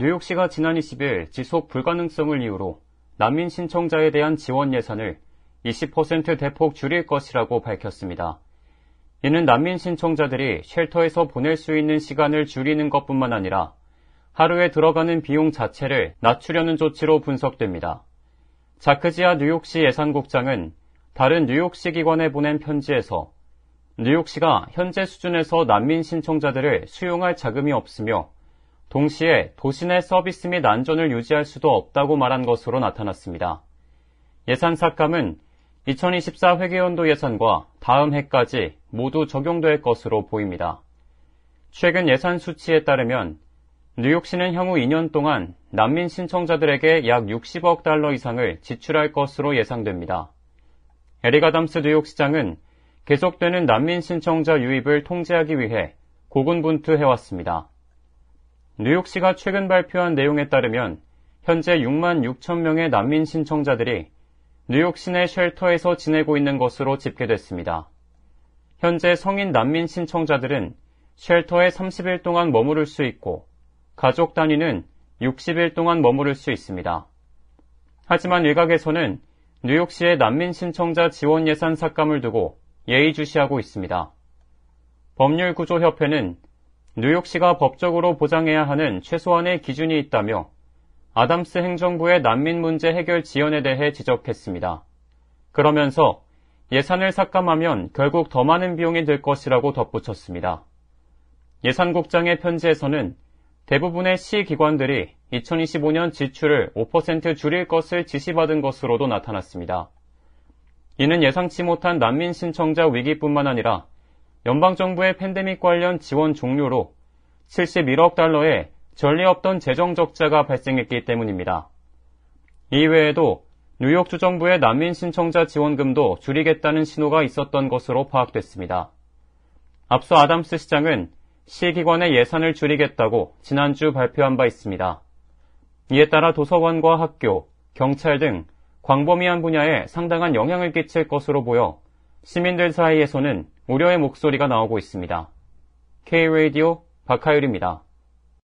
뉴욕시가 지난 20일 지속 불가능성을 이유로 난민 신청자에 대한 지원 예산을 20% 대폭 줄일 것이라고 밝혔습니다. 이는 난민 신청자들이 쉘터에서 보낼 수 있는 시간을 줄이는 것뿐만 아니라 하루에 들어가는 비용 자체를 낮추려는 조치로 분석됩니다. 자크지아 뉴욕시 예산국장은 다른 뉴욕시 기관에 보낸 편지에서 뉴욕시가 현재 수준에서 난민 신청자들을 수용할 자금이 없으며 동시에 도시 내 서비스 및 안전을 유지할 수도 없다고 말한 것으로 나타났습니다. 예산 삭감은 2024 회계연도 예산과 다음 해까지 모두 적용될 것으로 보입니다. 최근 예산 수치에 따르면 뉴욕시는 향후 2년 동안 난민 신청자들에게 약 60억 달러 이상을 지출할 것으로 예상됩니다. 에리가담스 뉴욕시장은 계속되는 난민 신청자 유입을 통제하기 위해 고군분투해왔습니다. 뉴욕시가 최근 발표한 내용에 따르면 현재 6만 6천 명의 난민 신청자들이 뉴욕 시내 쉘터에서 지내고 있는 것으로 집계됐습니다. 현재 성인 난민 신청자들은 쉘터에 30일 동안 머무를 수 있고 가족 단위는 60일 동안 머무를 수 있습니다. 하지만 일각에서는 뉴욕시의 난민 신청자 지원 예산 삭감을 두고 예의주시하고 있습니다. 법률구조협회는 뉴욕시가 법적으로 보장해야 하는 최소한의 기준이 있다며 아담스 행정부의 난민 문제 해결 지연에 대해 지적했습니다. 그러면서 예산을 삭감하면 결국 더 많은 비용이 들 것이라고 덧붙였습니다. 예산국장의 편지에서는 대부분의 시 기관들이 2025년 지출을 5% 줄일 것을 지시받은 것으로도 나타났습니다. 이는 예상치 못한 난민 신청자 위기뿐만 아니라 연방정부의 팬데믹 관련 지원 종료로 71억 달러의 전례 없던 재정 적자가 발생했기 때문입니다. 이외에도 뉴욕 주정부의 난민 신청자 지원금도 줄이겠다는 신호가 있었던 것으로 파악됐습니다. 앞서 아담스 시장은 시기관의 예산을 줄이겠다고 지난주 발표한 바 있습니다. 이에 따라 도서관과 학교, 경찰 등 광범위한 분야에 상당한 영향을 끼칠 것으로 보여 시민들 사이에서는 우려의 목소리가 나오고 있습니다. K-Radio 박하율입니다.